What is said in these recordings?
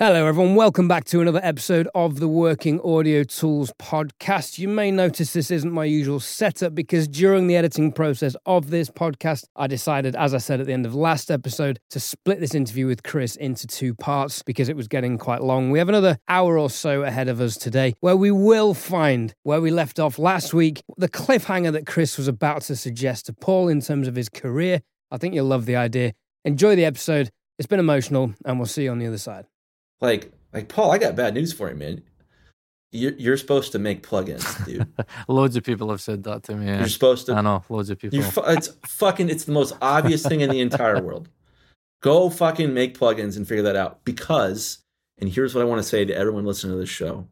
Hello, everyone. Welcome back to another episode of the Working Audio Tools podcast. You may notice this isn't my usual setup because during the editing process of this podcast, I decided, as I said at the end of last episode, to split this interview with Chris into two parts because it was getting quite long. We have another hour or so ahead of us today where we will find where we left off last week, the cliffhanger that Chris was about to suggest to Paul in terms of his career. I think you'll love the idea. Enjoy the episode. It's been emotional, and we'll see you on the other side. Like, like Paul, I got bad news for you, man. You're, you're supposed to make plugins, dude. loads of people have said that to me. Yeah. You're supposed to. I know, loads of people. Fu- it's fucking. It's the most obvious thing in the entire world. Go fucking make plugins and figure that out. Because, and here's what I want to say to everyone listening to this show.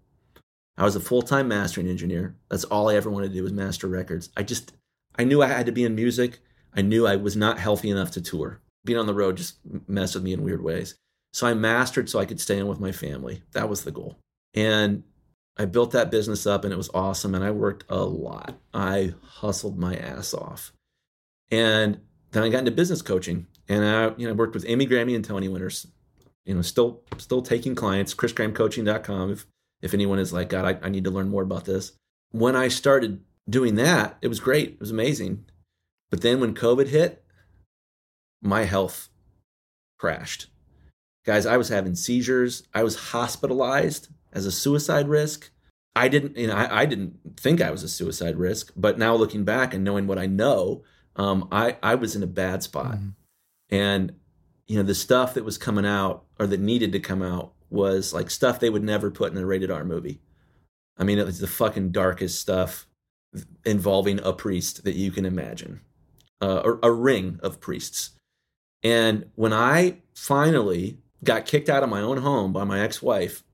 I was a full time mastering engineer. That's all I ever wanted to do was master records. I just, I knew I had to be in music. I knew I was not healthy enough to tour. Being on the road just messed with me in weird ways. So I mastered so I could stay in with my family. That was the goal. And I built that business up and it was awesome. And I worked a lot. I hustled my ass off. And then I got into business coaching and I, you know, worked with Emmy Grammy and Tony Winters, you know, still, still taking clients, chrisgrahamcoaching.com. If, if anyone is like, God, I, I need to learn more about this. When I started doing that, it was great. It was amazing. But then when COVID hit, my health crashed Guys, I was having seizures. I was hospitalized as a suicide risk. I didn't, you know, I, I didn't think I was a suicide risk, but now looking back and knowing what I know, um, I, I was in a bad spot. Mm-hmm. And, you know, the stuff that was coming out or that needed to come out was like stuff they would never put in a rated R movie. I mean, it was the fucking darkest stuff involving a priest that you can imagine, uh, or a ring of priests. And when I finally got kicked out of my own home by my ex-wife,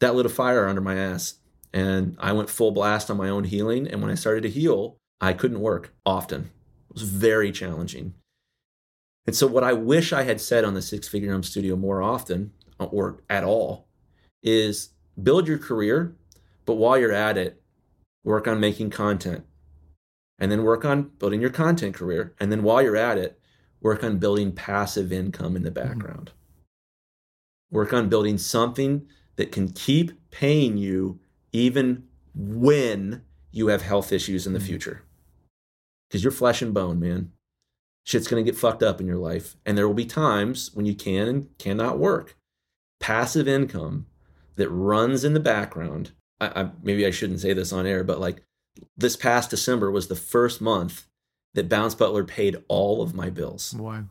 that lit a fire under my ass. And I went full blast on my own healing. And when I started to heal, I couldn't work often. It was very challenging. And so, what I wish I had said on the Six Figure Home Studio more often or at all is build your career, but while you're at it, work on making content. And then work on building your content career. And then while you're at it, work on building passive income in the mm-hmm. background. Mm-hmm. Work on building something that can keep paying you even when you have health issues in the mm. future. Because you're flesh and bone, man. Shit's going to get fucked up in your life. And there will be times when you can and cannot work. Passive income that runs in the background. I, I, maybe I shouldn't say this on air, but like this past December was the first month that Bounce Butler paid all of my bills. Wow.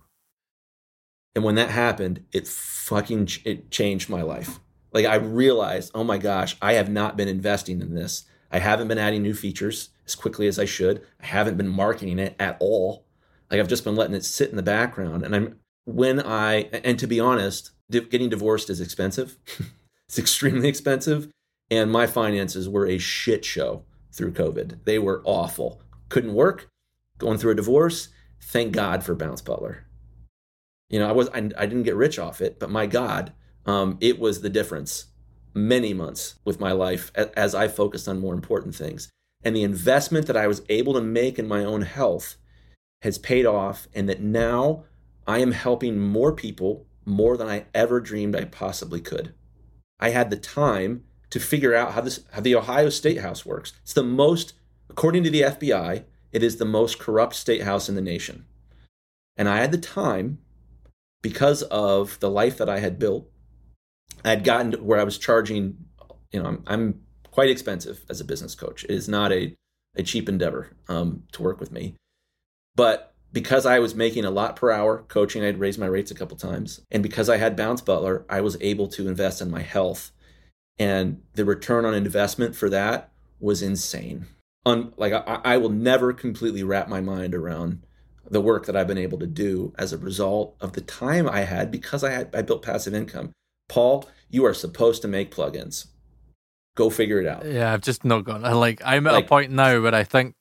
And when that happened, it fucking it changed my life. Like I realized, oh my gosh, I have not been investing in this. I haven't been adding new features as quickly as I should. I haven't been marketing it at all. Like I've just been letting it sit in the background. And I'm when I and to be honest, getting divorced is expensive. it's extremely expensive, and my finances were a shit show through COVID. They were awful. Couldn't work. Going through a divorce. Thank God for Bounce Butler. You know, I was I, I didn't get rich off it, but my God, um, it was the difference. Many months with my life as I focused on more important things, and the investment that I was able to make in my own health has paid off, and that now I am helping more people more than I ever dreamed I possibly could. I had the time to figure out how this how the Ohio State House works. It's the most, according to the FBI, it is the most corrupt state house in the nation. And I had the time because of the life that I had built, I had gotten to where I was charging, you know, I'm, I'm quite expensive as a business coach. It is not a, a cheap endeavor um, to work with me. But because I was making a lot per hour coaching, I'd raised my rates a couple times. And because I had Bounce Butler, I was able to invest in my health. And the return on investment for that was insane. On, like I, I will never completely wrap my mind around the work that I've been able to do as a result of the time I had because I had I built passive income. Paul, you are supposed to make plugins. Go figure it out. Yeah, I've just not gone. Like I'm at like, a point now where I think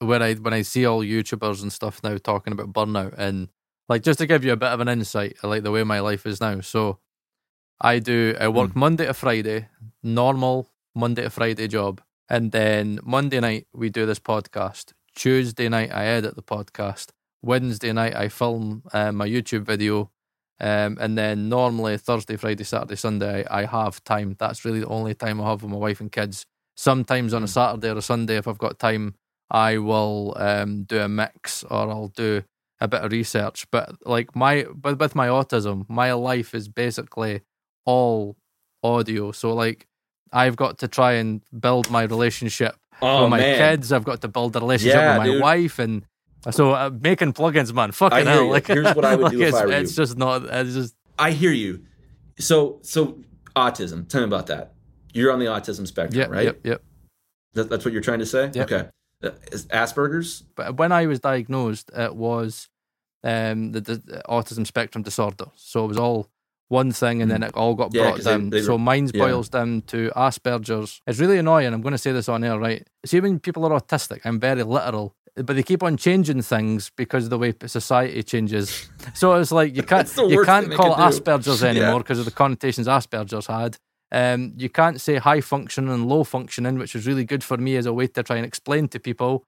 where I when I see all YouTubers and stuff now talking about burnout and like just to give you a bit of an insight, I like the way my life is now. So I do I work hmm. Monday to Friday, normal Monday to Friday job. And then Monday night we do this podcast. Tuesday night I edit the podcast. Wednesday night, I film uh, my YouTube video, Um, and then normally Thursday, Friday, Saturday, Sunday, I, I have time. That's really the only time I have with my wife and kids. Sometimes on a Saturday or a Sunday, if I've got time, I will um, do a mix or I'll do a bit of research. But like my, but with my autism, my life is basically all audio. So like, I've got to try and build my relationship Oh, with my man. kids. I've got to build a relationship Yeah, with my dude. wife, and so uh, making plugins, man. Fucking hell! you. Like, Here's what I would like, do if it's, I were you. It's just not. It's just I hear you. So, so autism. Tell me about that. You're on the autism spectrum, yep, right? yep, yep. That, that's what you're trying to say. Yep. Okay. Uh, Asperger's. But when I was diagnosed, it was um, the, the autism spectrum disorder. So it was all one thing, and then it all got Yeah, brought they- down. they so were- mine's yeah. boils down to Asperger's. It's really annoying. I'm going to say this on air, right? See, when people are autistic, I'm very literal. But they keep on changing things because of the way society changes. So it's like you can't you can't call it can. Asperger's anymore because of the connotations Asperger's had. Um, you can't say high functioning and low functioning, which is really good for me as a way to try and explain to people.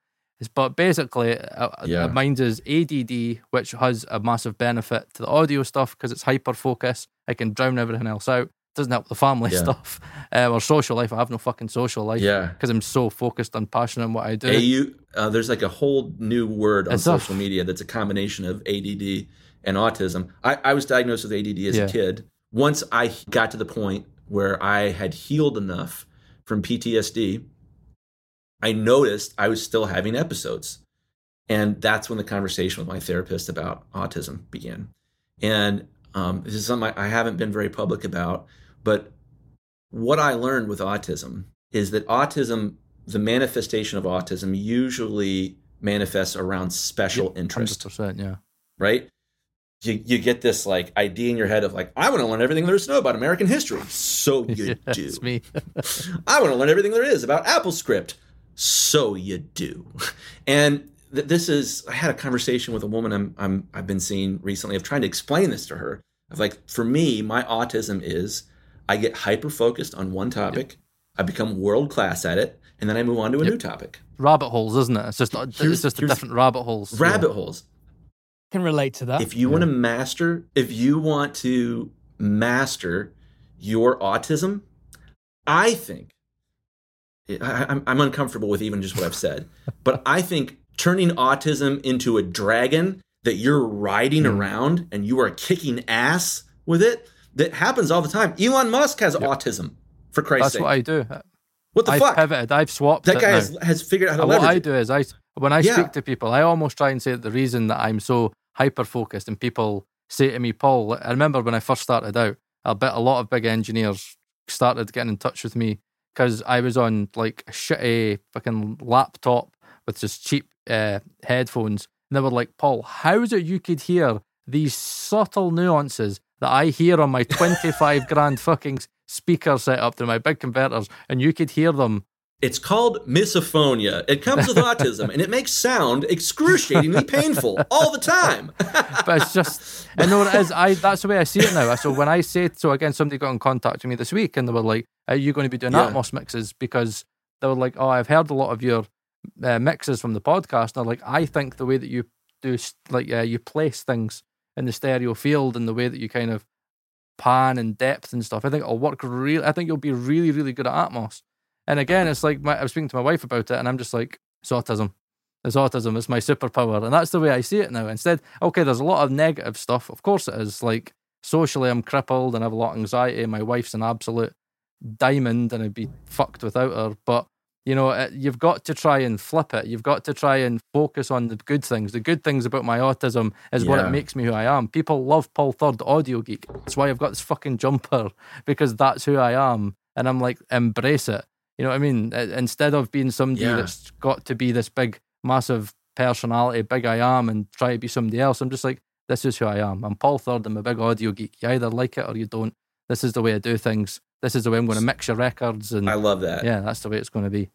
But basically, uh, Yeah. uh, mine is ADD, which has a massive benefit to the audio stuff because it's hyper focus. I can drown everything else out. Doesn't help the family Yeah. stuff uh, or social life. I have no fucking social life Yeah. because I'm so focused and passionate on what I do. AU. Uh, there's like a whole new word on It's social media that's a combination of ADD and autism. I, I was diagnosed with ADD as Yeah. a kid. Once I got to the point where I had healed enough from PTSD, I noticed I was still having episodes. And that's when the conversation with my therapist about autism began. And um, this is something I haven't been very public about, but what I learned with autism is that autism, the manifestation of autism, usually manifests around special interest, 100%, yeah. right? You, you get this like idea in your head of like, I want to learn everything there is to know about American history. So you Yeah, do. Me. I want to learn everything there is about AppleScript. So you do. And th- this is, I had a conversation with a woman I'm, I'm, I've been seeing recently of trying to explain this to her. Of like, for me, my autism is I get hyper focused on one topic, I become world class at it, and then I move on to a new topic. rabbit holes, isn't it? It's just Here's- it's just the here's- different rabbit holes. Rabbit holes. Can relate to that. If you want to master, if you want to master your autism, I think I, I'm, I'm uncomfortable with even just what I've said, but I think turning autism into a dragon that you're riding Hmm. around and you are kicking ass with it, that happens all the time. Elon Musk has autism, for Christ's That's sake. what I do. what the fuck? I've fuck? pivoted. I've swapped that guy has, has figured out how to what I do is I when I Yeah. speak to people, I almost try and say that the reason that I'm so hyper focused and people say to me, Paul, I remember when I first started out, I bet a lot of big engineers started getting in touch with me because I was on like a shitty fucking laptop with just cheap uh, headphones. And they were like, Paul, how is it you could hear these subtle nuances that I hear on my 25 grand fucking speaker set up to my big converters and you could hear them It's called misophonia. It comes with autism and it makes sound excruciatingly painful all the time. but it's just I know it is. I that's the way I see it now. So when I say so again, somebody got in contact with me this week and they were like, "Are you going to be doing Yeah. Atmos mixes?" Because they were like, "Oh, I've heard a lot of your uh, mixes from the podcast." And they're like, "I think the way that you do like uh, you place things in the stereo field and the way that you kind of pan and depth and stuff, I think it'll work really. I think you'll be really, really good at Atmos." And again, it's like my, I was speaking to my wife about it, and I'm just like, "It's autism." It's autism. It's my superpower, and that's the way I see it now. Instead, okay, there's a lot of negative stuff. Of course, it is. Like socially, I'm crippled and I have a lot of anxiety. My wife's an absolute diamond, and I'd be fucked without her. But you know, you've got to try and flip it. You've got to try and focus on the good things. The good things about my autism is what it makes me who I am. People love Paul Third, audio geek. That's why I've got this fucking jumper because that's who I am, and I'm like, embrace it. You know what I mean? Uh, Instead of being somebody Yeah. that's got to be this big, massive personality, big I am, and try to be somebody else, I'm just like, this is who I am. I'm Paul Third. I'm a big audio geek. You either like it or you don't. This is the way I do things. This is the way I'm going to mix your records, and I love that. yeah, that's the way it's going to be.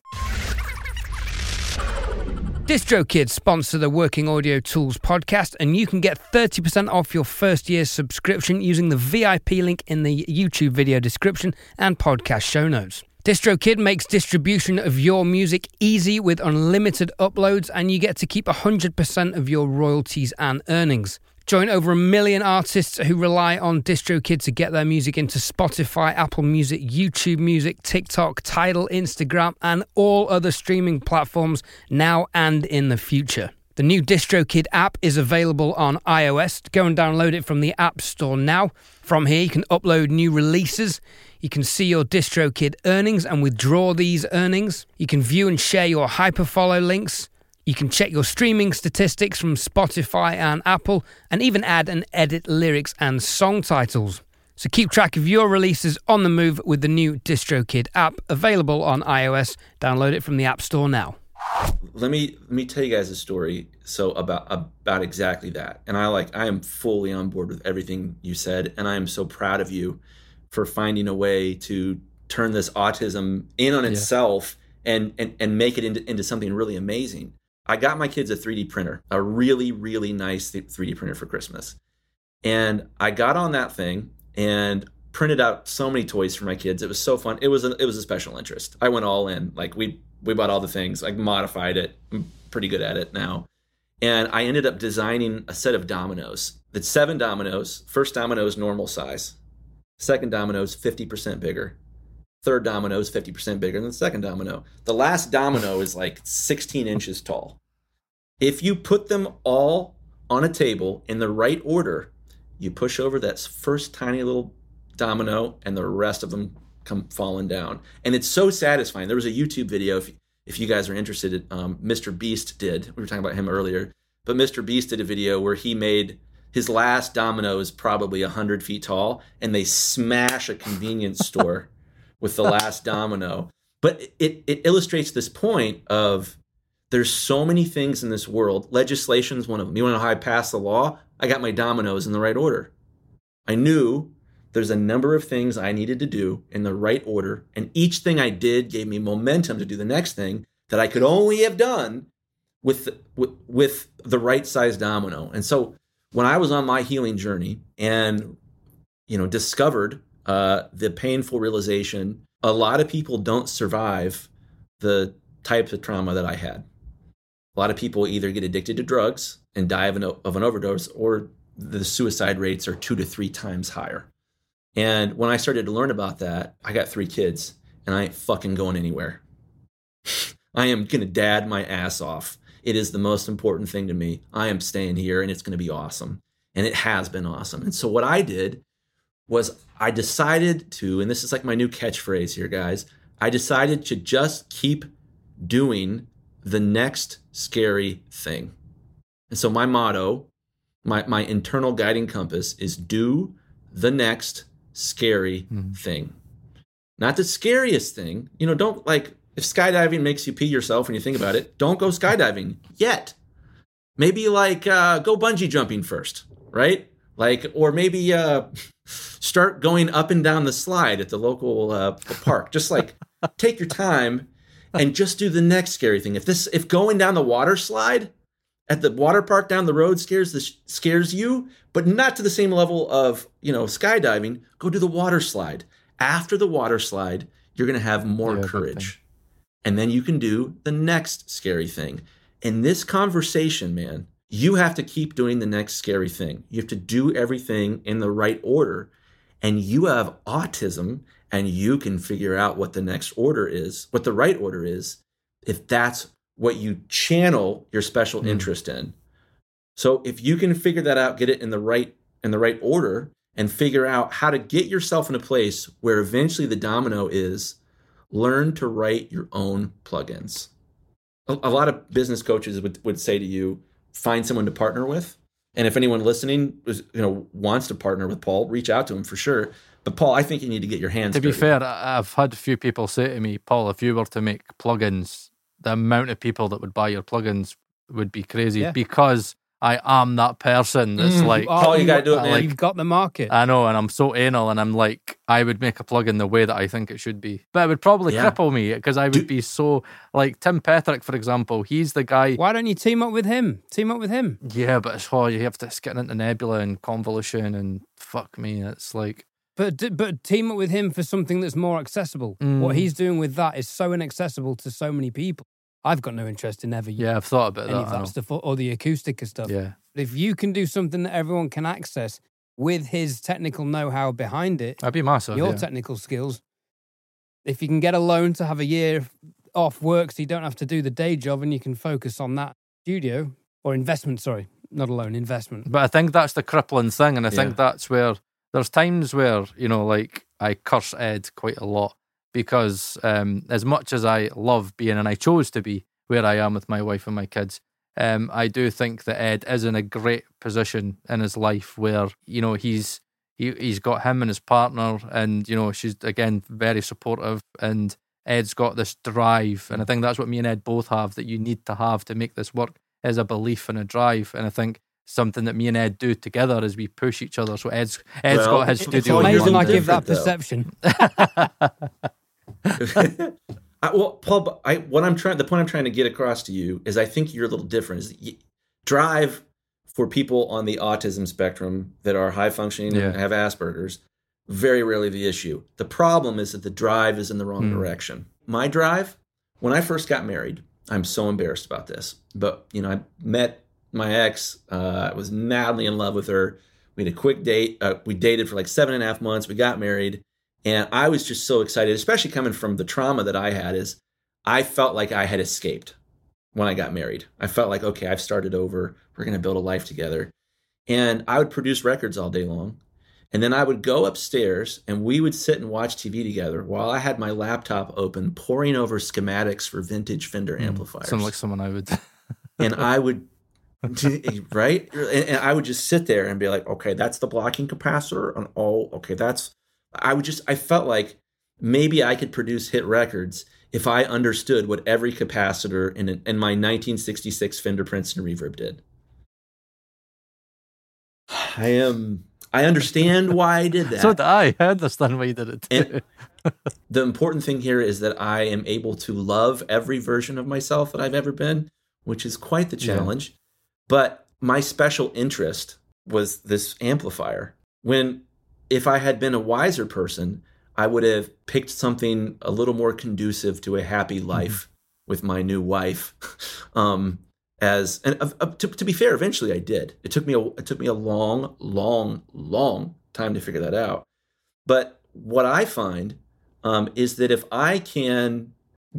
DistroKid sponsor the Working Audio Tools podcast, and you can get 30% off your first year's subscription using the VIP link in the YouTube video description and podcast show notes. DistroKid makes distribution of your music easy with unlimited uploads, and you get to keep 100% of your royalties and earnings. Join over a million artists who rely on DistroKid to get their music into Spotify, Apple Music, YouTube Music, TikTok, Tidal, Instagram, and all other streaming platforms now and in the future. The new DistroKid app is available on iOS. Go and download it from the App Store now. From here, you can upload new releases. You can see your DistroKid earnings and withdraw these earnings. You can view and share your hyperfollow links. You can check your streaming statistics from Spotify and Apple, and even add and edit lyrics and song titles. So keep track of your releases on the move with the new DistroKid app available on iOS. Download it from the App Store now. Let me let me tell you guys a story so about about exactly that. And I like I am fully on board with everything you said and I am so proud of you for finding a way to turn this autism in on itself yeah. and, and and make it into, into something really amazing. I got my kids a 3D printer, a really, really nice 3D printer for Christmas. And I got on that thing and printed out so many toys for my kids. It was so fun. It was a, it was a special interest. I went all in. Like we we bought all the things. I modified it. I'm pretty good at it now. And I ended up designing a set of dominoes. That's seven dominoes. First domino is normal size. Second domino is 50% bigger. Third domino is 50% bigger than the second domino. The last domino is like 16 inches tall. If you put them all on a table in the right order, you push over that first tiny little domino and the rest of them come falling down. And it's so satisfying. There was a YouTube video, if, if you guys are interested, um, Mr. Beast did. We were talking about him earlier. But Mr. Beast did a video where he made his last domino is probably 100 feet tall, and they smash a convenience store with the last domino. But it, it illustrates this point of there's so many things in this world. Legislation is one of them. You want to know how I passed the law? I got my dominoes in the right order. I knew there's a number of things I needed to do in the right order, and each thing I did gave me momentum to do the next thing that I could only have done with with, with the right size domino. And so when I was on my healing journey and you know discovered uh, the painful realization a lot of people don't survive the types of trauma that I had. A lot of people either get addicted to drugs and die of an, of an overdose, or the suicide rates are two to three times higher. And when I started to learn about that, I got three kids and I ain't fucking going anywhere. I am going to dad my ass off. It is the most important thing to me. I am staying here and it's going to be awesome. And it has been awesome. And so what I did was I decided to, and this is like my new catchphrase here, guys. I decided to just keep doing the next scary thing. And so my motto, my, my internal guiding compass is do the next scary mm-hmm. thing. Not the scariest thing. You know, don't like if skydiving makes you pee yourself when you think about it, don't go skydiving yet. Maybe like uh, go bungee jumping first, right? Like, or maybe uh, start going up and down the slide at the local uh, park. Just like take your time and just do the next scary thing. If this, if going down the water slide at the water park down the road scares the scares you, but not to the same level of you know skydiving, go do the water slide. After the water slide, you're going to have more yeah, courage, and then you can do the next scary thing. In this conversation, man, you have to keep doing the next scary thing. You have to do everything in the right order. And you have autism and you can figure out what the next order is, what the right order is, if that's what you channel your special mm. interest in. So if you can figure that out, get it in the right in the right order and figure out how to get yourself in a place where eventually the domino is learn to write your own plugins. A, a lot of business coaches would, would say to you, find someone to partner with. And if anyone listening is, you know wants to partner with Paul, reach out to him for sure. But Paul, I think you need to get your hands. To dirty. be fair, I've had a few people say to me, Paul, if you were to make plugins, the amount of people that would buy your plugins would be crazy yeah. because I am that person that's mm, like, oh, you gotta do it, man. Like, You've got the market. I know, and I'm so anal, and I'm like, I would make a plug in the way that I think it should be, but it would probably yeah. cripple me because I would do- be so like Tim Petrick, for example. He's the guy. Why don't you team up with him? Team up with him. Yeah, but it's hard. You have to get into Nebula and Convolution, and fuck me, it's like. But but team up with him for something that's more accessible. Mm. What he's doing with that is so inaccessible to so many people. I've got no interest in ever yeah, I've thought about any that. of that stuff or, or the acoustic stuff. Yeah, If you can do something that everyone can access with his technical know-how behind it, that'd be massive. your yeah. technical skills, if you can get a loan to have a year off work so you don't have to do the day job and you can focus on that studio or investment, sorry, not a loan, investment. But I think that's the crippling thing, and I Yeah. think that's where there's times where you know, like I curse Ed quite a lot because um, as much as I love being, and I chose to be where I am with my wife and my kids, um, I do think that Ed is in a great position in his life where you know he's he, he's got him and his partner, and you know she's again very supportive, and Ed's got this drive, and I think that's what me and Ed both have that you need to have to make this work is a belief and a drive, and I think something that me and Ed do together is we push each other. So Ed's Ed's Well, got his it's studio. all in Amazing I give that though. perception. I, well, Paul, I what I'm trying the point I'm trying to get across to you is I think you're a little different. Is y- drive for people on the autism spectrum that are high functioning Yeah. and have Asperger's very rarely the issue. The problem is that the drive is in the wrong Hmm. direction. My drive, when I first got married, I'm so embarrassed about this, but you know, I met my ex. Uh, I was madly in love with her. We had a quick date. Uh, we dated for like seven and a half months. We got married. And I was just so excited, especially coming from the trauma that I had, is I felt like I had escaped when I got married. I felt like, okay, I've started over. We're going to build a life together. And I would produce records all day long. And then I would go upstairs and we would sit and watch TV together while I had my laptop open, poring over schematics for vintage Fender hmm. amplifiers Sound like someone I would. and I would, right? And, and I would just sit there and be like, okay, that's the blocking capacitor. And oh, okay, that's, I would just, I felt like maybe I could produce hit records if I understood what every capacitor in, in my 1966 Fender Princeton Reverb did. I am, I understand why I did that. so did I. I understand why you did it. Too. And- the important thing here is that I am able to love every version of myself that I've ever been, which is quite the Yeah. challenge. But my special interest was this amplifier. When, if I had been a wiser person, I would have picked something a little more conducive to a happy life with my new wife. Um, as and uh, uh, to, to be fair, eventually I did. It took me a it took me a long, long, long time to figure that out. But what I find um, is that if I can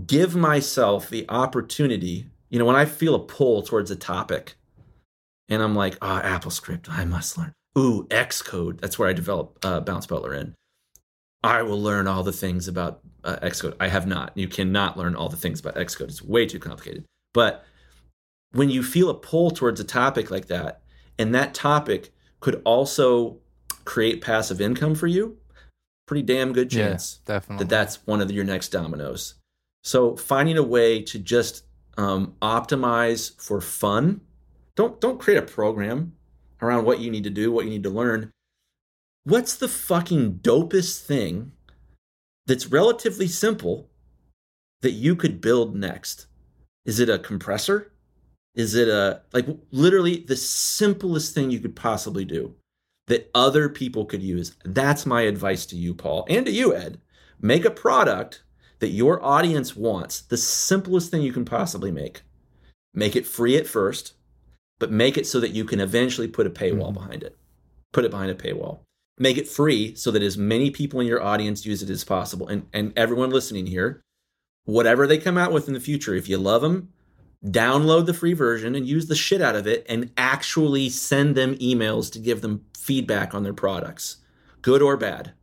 give myself the opportunity, you know, when I feel a pull towards a topic, and I'm like, ah, AppleScript, I must learn. Ooh, Xcode, that's where I develop uh, Bounce Butler in. I will learn all the things about uh, Xcode. I have not. You cannot learn all the things about Xcode. It's way too complicated. But when you feel a pull towards a topic like that, and that topic could also create passive income for you, pretty damn good yeah, chance definitely. that that's one of your next dominoes. So finding a way to just um, optimize for fun. Don't don't create a program around what you need to do, what you need to learn. What's the fucking dopest thing that's relatively simple that you could build next? Is it a compressor? Is it a like literally the simplest thing you could possibly do that other people could use? That's my advice to you, Paul, and to you, Ed. Make a product that your audience wants, the simplest thing you can possibly make. Make it free at first, but make it so that you can eventually put a paywall Mhm. behind it. Put it behind a paywall. Make it free so that as many people in your audience use it as possible. And, and everyone listening here, whatever they come out with in the future, if you love them, download the free version and use the shit out of it and actually send them emails to give them feedback on their products, good or bad.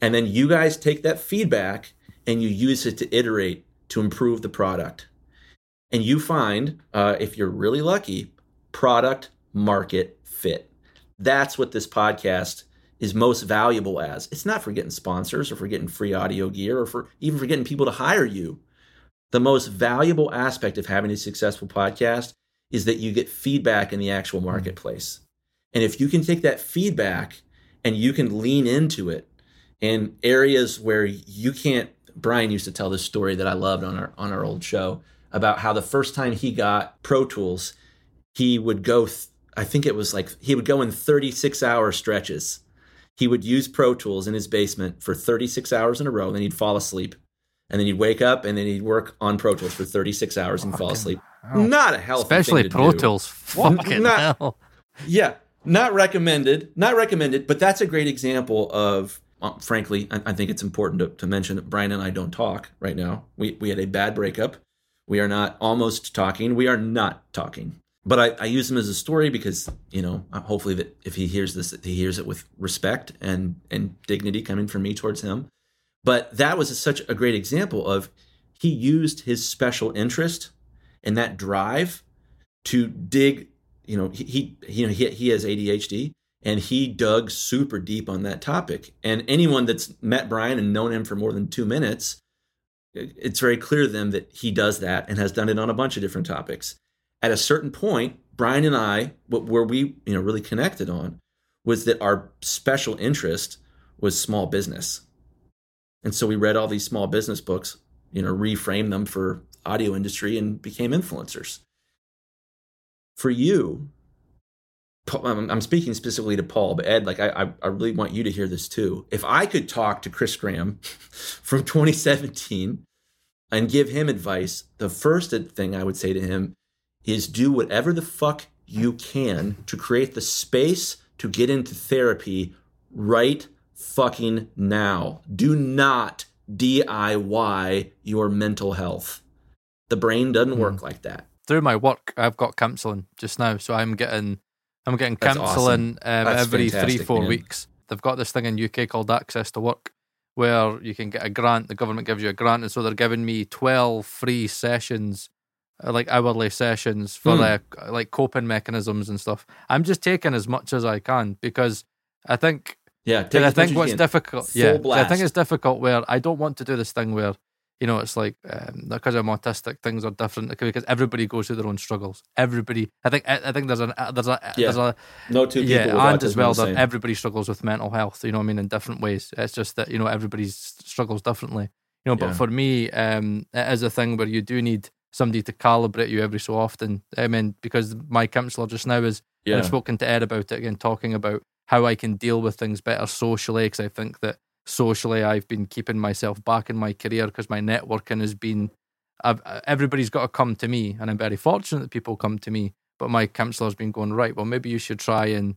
And then you guys take that feedback and you use it to iterate to improve the product. And you find, uh, if you're really lucky, product market fit. That's what this podcast is most valuable as. It's not for getting sponsors or for getting free audio gear or for even for getting people to hire you. The most valuable aspect of having a successful podcast is that you get feedback in the actual marketplace. And if you can take that feedback and you can lean into it in areas where you can't Brian used to tell this story that I loved on our on our old show about how the first time he got Pro Tools, he would go th- I think it was like he would go in 36 hour stretches. He would use Pro Tools in his basement for 36 hours in a row, then he'd fall asleep. and then he'd wake up and then he'd work on Pro Tools for 36 hours and fall asleep. hell. Not a healthy Especially thing to Pro do. Tools. Fucking Not- hell. Yeah, not recommended. Not recommended. But that's a great example of. Um, frankly, I, I think it's important to, to mention that Brian and I don't talk right now. We we had a bad breakup. We are not almost talking. We are not talking. But I, I use him as a story because you know uh, hopefully that if he hears this, he hears it with respect and and dignity coming from me towards him. But that was a, such a great example of he used his special interest and that drive to dig you know he, he you know he, he has ADHD and he dug super deep on that topic and anyone that's met Brian and known him for more than 2 minutes it's very clear to them that he does that and has done it on a bunch of different topics. At a certain point Brian and I what where we you know really connected on was that our special interest was small business. And so we read all these small business books you know reframed them for audio industry and became influencers. For you, I'm speaking specifically to Paul, but Ed, like I- I really want you to hear this too. If I could talk to Chris Graham from 2017 and give him advice, the first thing I would say to him is do whatever the fuck you can to create the space to get into therapy right fucking now. Do not DIY your mental health. The brain doesn't work like that. Through my work, I've got counselling just now, so I'm getting I'm getting counselling um, every three four man. weeks. They've got this thing in UK called Access to Work, where you can get a grant. The government gives you a grant, and so they're giving me twelve free sessions, uh, like hourly sessions for Hmm. uh, like coping mechanisms and stuff. I'm just taking as much as I can because I think Yeah, I think what's difficult, Full yeah, I think it's difficult where I don't want to do this thing where, you know, it's like um, because I'm autistic, things are different because everybody goes through their own struggles. Everybody, I think, I, I think there's an uh, there's a Yeah. there's a No two people yeah, and as well that everybody struggles with mental health. You know, what I mean, in different ways. It's just that you know everybody struggles differently. You know, but Yeah. for me, um, it is a thing where you do need somebody to calibrate you every so often. I mean, because my counsellor just now is yeah. I've spoken to Ed about it again, talking about how I can deal with things better socially. Because I think that socially, I've been keeping myself back in my career because my networking has been. I've, uh, everybody's got to come to me, and I'm very fortunate that people come to me. But my counsellor's been going right. Well, maybe you should try and,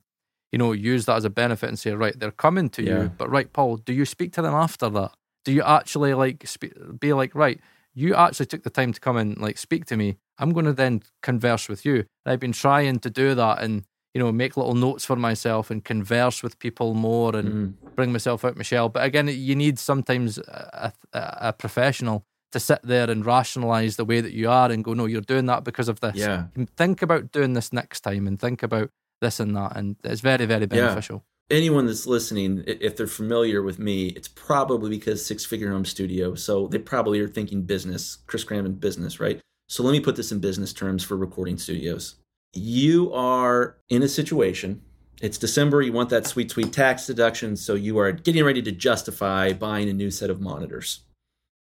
you know, use that as a benefit and say, right, they're coming to Yeah. you, but right, Paul, do you speak to them after that? Do you actually like spe- be like, right, you actually took the time to come and like speak to me. I'm going to then converse with you. And I've been trying to do that and you know make little notes for myself and converse with people more and Mhm. bring myself out, Michelle. But again, you need sometimes a, a, a professional to sit there and rationalize the way that you are and go, no, you're doing that because of this. Yeah. Think about doing this next time and think about this and that, and it's very very beneficial. Anyone that's listening, if they're familiar with me, it's probably because Six Figure Home Studio. So they probably are thinking business, Chris Graham in business, right? So let me put this in business terms for recording studios. You are in a situation. It's December. You want that sweet, sweet tax deduction. So you are getting ready to justify buying a new set of monitors,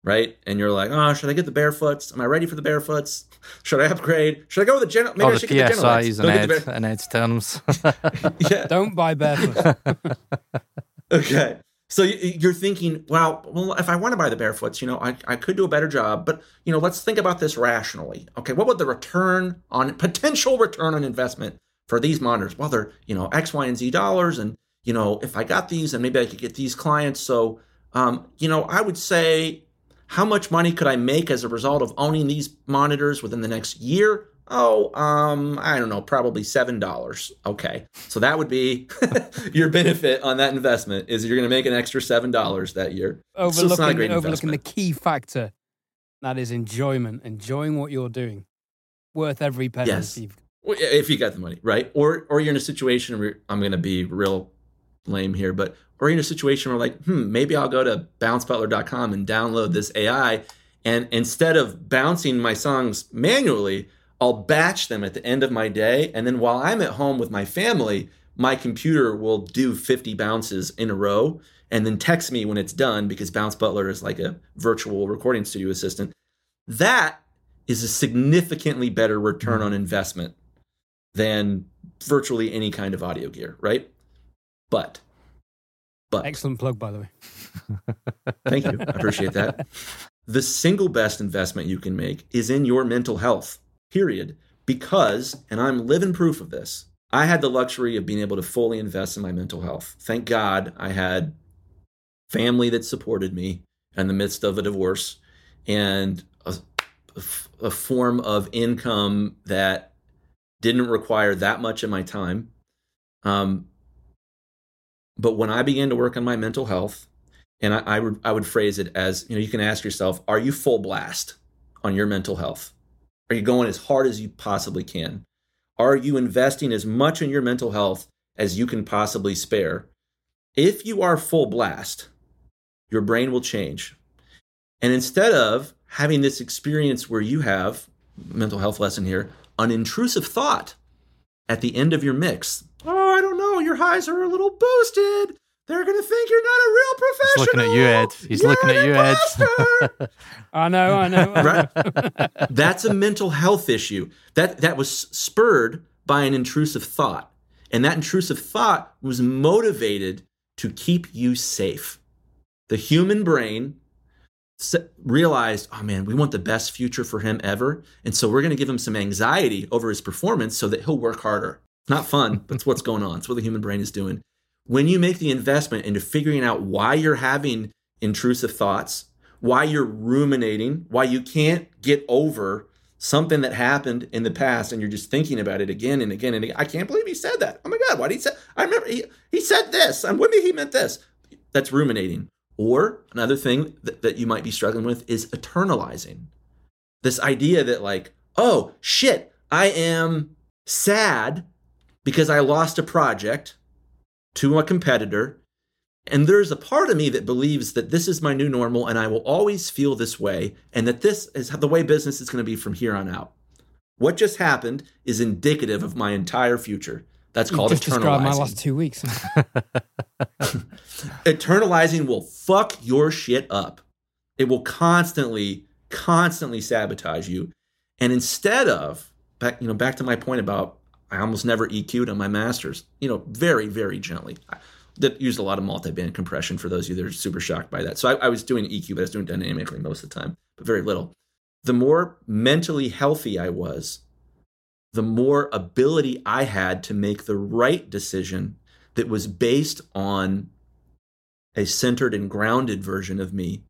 right? And you're like, oh, should I get the barefoots? Am I ready for the barefoots? Should I upgrade? Should I go with the Genelec? Maybe All I the should get the Genelec. PSIs Don't and get Ed, the and Ed's terms. yeah. Don't buy barefoot. Okay. So you're thinking, well, well, if I want to buy the barefoots, you know, I, I could do a better job, but you know, let's think about this rationally. Okay, what would the return on potential return on investment for these monitors? Well, they're you know X, Y, and Z dollars, and you know, if I got these, and maybe I could get these clients. So, um, you know, I would say, how much money could I make as a result of owning these monitors within the next year? Oh, um, I don't know, probably seven dollars. Okay, so that would be your benefit on that investment is you're going to make an extra seven dollars that year. So it's not a overlooking overlooking the key factor that is enjoyment, enjoying what you're doing, worth every penny. Yes. If you got the money, right? Or or you're in a situation where I'm going to be real lame here, but or you're in a situation where like, hmm, maybe I'll go to bouncebutler.com and download this AI, and instead of bouncing my songs manually, I'll batch them at the end of my day, and then while I'm at home with my family, my computer will do 50 bounces in a row and then text me when it's done because Bounce Butler is like a virtual recording studio assistant. That is a significantly better return on mm-hmm. investment than virtually any kind of audio gear, right? But, but Excellent plug, by the way. thank you. I appreciate that. the single best investment you can make is in your mental health, period. Because, and I'm living proof of this, I had the luxury of being able to fully invest in my mental health. Thank God I had family that supported me in the midst of a divorce and a, a form of income that didn't require that much of my time. Um, but when I began to work on my mental health, and I, I, would I would phrase it as you know you can ask yourself, are you full blast on your mental health? Are you going as hard as you possibly can? Are you investing as much in your mental health as you can possibly spare? If you are full blast, your brain will change. And instead of having this experience where you have mental health lesson here, an intrusive thought at the end of your mix. Oh, I don't know, your highs are a little boosted. They're gonna think you're not a real professional. He's looking at you, Ed. He's You're looking at you, Ed. I know, I know. I know. Right? That's a mental health issue. That that was spurred by an intrusive thought. And that intrusive thought was motivated to keep you safe. The human brain realized, oh man, we want the best future for him ever. And so we're going to give him some anxiety over his performance so that he'll work harder. Not fun, but it's what's going on. It's what the human brain is doing. When you make the investment into figuring out why you're having intrusive thoughts, why you're ruminating, why you can't get over something that happened in the past and you're just thinking about it again and again and again. I can't believe he said that. Oh my God, why did he say? I remember he, he said this. I'm with me, he meant this. That's ruminating. Or another thing that, that you might be struggling with is eternalizing. This idea that, like, oh shit, I am sad because I lost a project to a competitor. And there's a part of me that believes that this is my new normal and I will always feel this way, and that this is the way business is going to be from here on out. What just happened is indicative of my entire future. That's called just described my last two weeks. Eternalizing will fuck your shit up. It will constantly, constantly sabotage you. And instead of back, you know, back to my point about I almost never EQ'd on my masters, you know, very, very gently. I that used a lot of multi-band compression for those of you that are super shocked by that. So I, I was doing EQ, but I was doing dynamically most of the time, but very little. The more mentally healthy I was, the more ability I had to make the right decision that was based on a centered and grounded version of me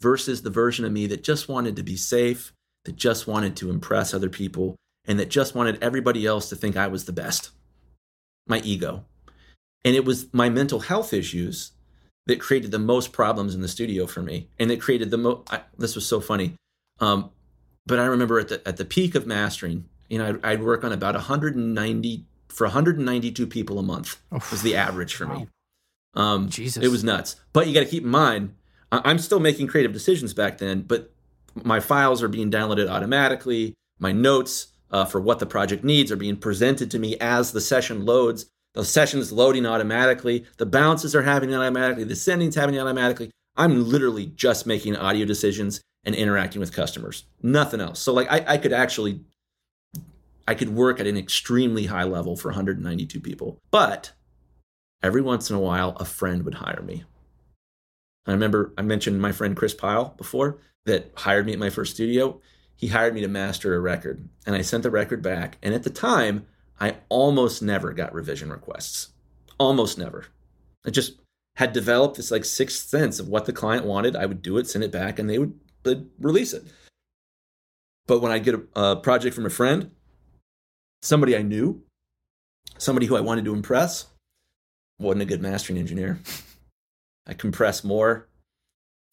versus the version of me that just wanted to be safe, that just wanted to impress other people, and that just wanted everybody else to think I was the best. My ego. And it was my mental health issues that created the most problems in the studio for me. And it created the most, this was so funny. Um, but I remember at the, at the peak of mastering, you know, I'd, I'd work on about 190 for 192 people a month was the average for me. Um, Jesus. It was nuts. But you got to keep in mind, I'm still making creative decisions back then, but my files are being downloaded automatically. My notes uh, for what the project needs are being presented to me as the session loads. The session's loading automatically. The bounces are happening automatically. The sending's happening automatically. I'm literally just making audio decisions and interacting with customers. Nothing else. So like I, I could actually I could work at an extremely high level for 192 people. But every once in a while, a friend would hire me. I remember I mentioned my friend Chris Pyle before that hired me at my first studio. He hired me to master a record, and I sent the record back. And at the time, I almost never got revision requests. Almost never. I just had developed this like sixth sense of what the client wanted. I would do it, send it back, and they would release it. But when I get a, a project from a friend, somebody I knew, somebody who I wanted to impress, wasn't a good mastering engineer. I compress more,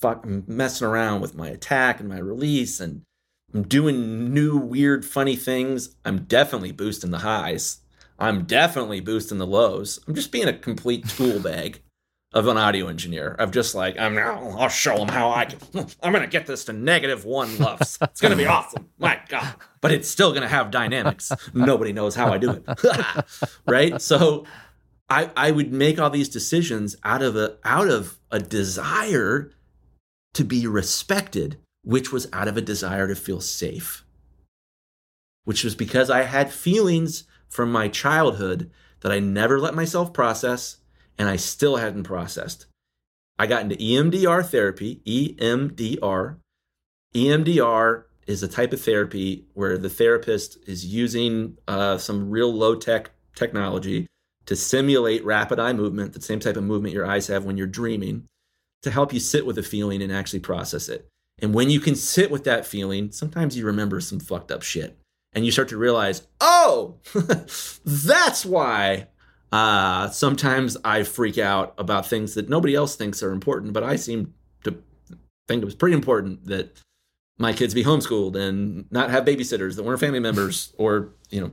fuck, I'm messing around with my attack and my release, and I'm doing new, weird, funny things. I'm definitely boosting the highs. I'm definitely boosting the lows. I'm just being a complete tool bag of an audio engineer. Of just like, I'm now, I'll show them how I can. I'm going to get this to negative one LUFS. It's going to be awesome. My God. But it's still going to have dynamics. Nobody knows how I do it. right? So I, I would make all these decisions out of a out of a desire to be respected, which was out of a desire to feel safe. Which was because I had feelings from my childhood that I never let myself process and I still hadn't processed. I got into EMDR therapy, EMDR, EMDR is a type of therapy where the therapist is using uh, some real low tech technology to simulate rapid eye movement, the same type of movement your eyes have when you're dreaming, to help you sit with a feeling and actually process it. And when you can sit with that feeling, sometimes you remember some fucked up shit. And you start to realize, oh, that's why uh, sometimes I freak out about things that nobody else thinks are important, but I seem to think it was pretty important that my kids be homeschooled and not have babysitters that weren't family members or, you know,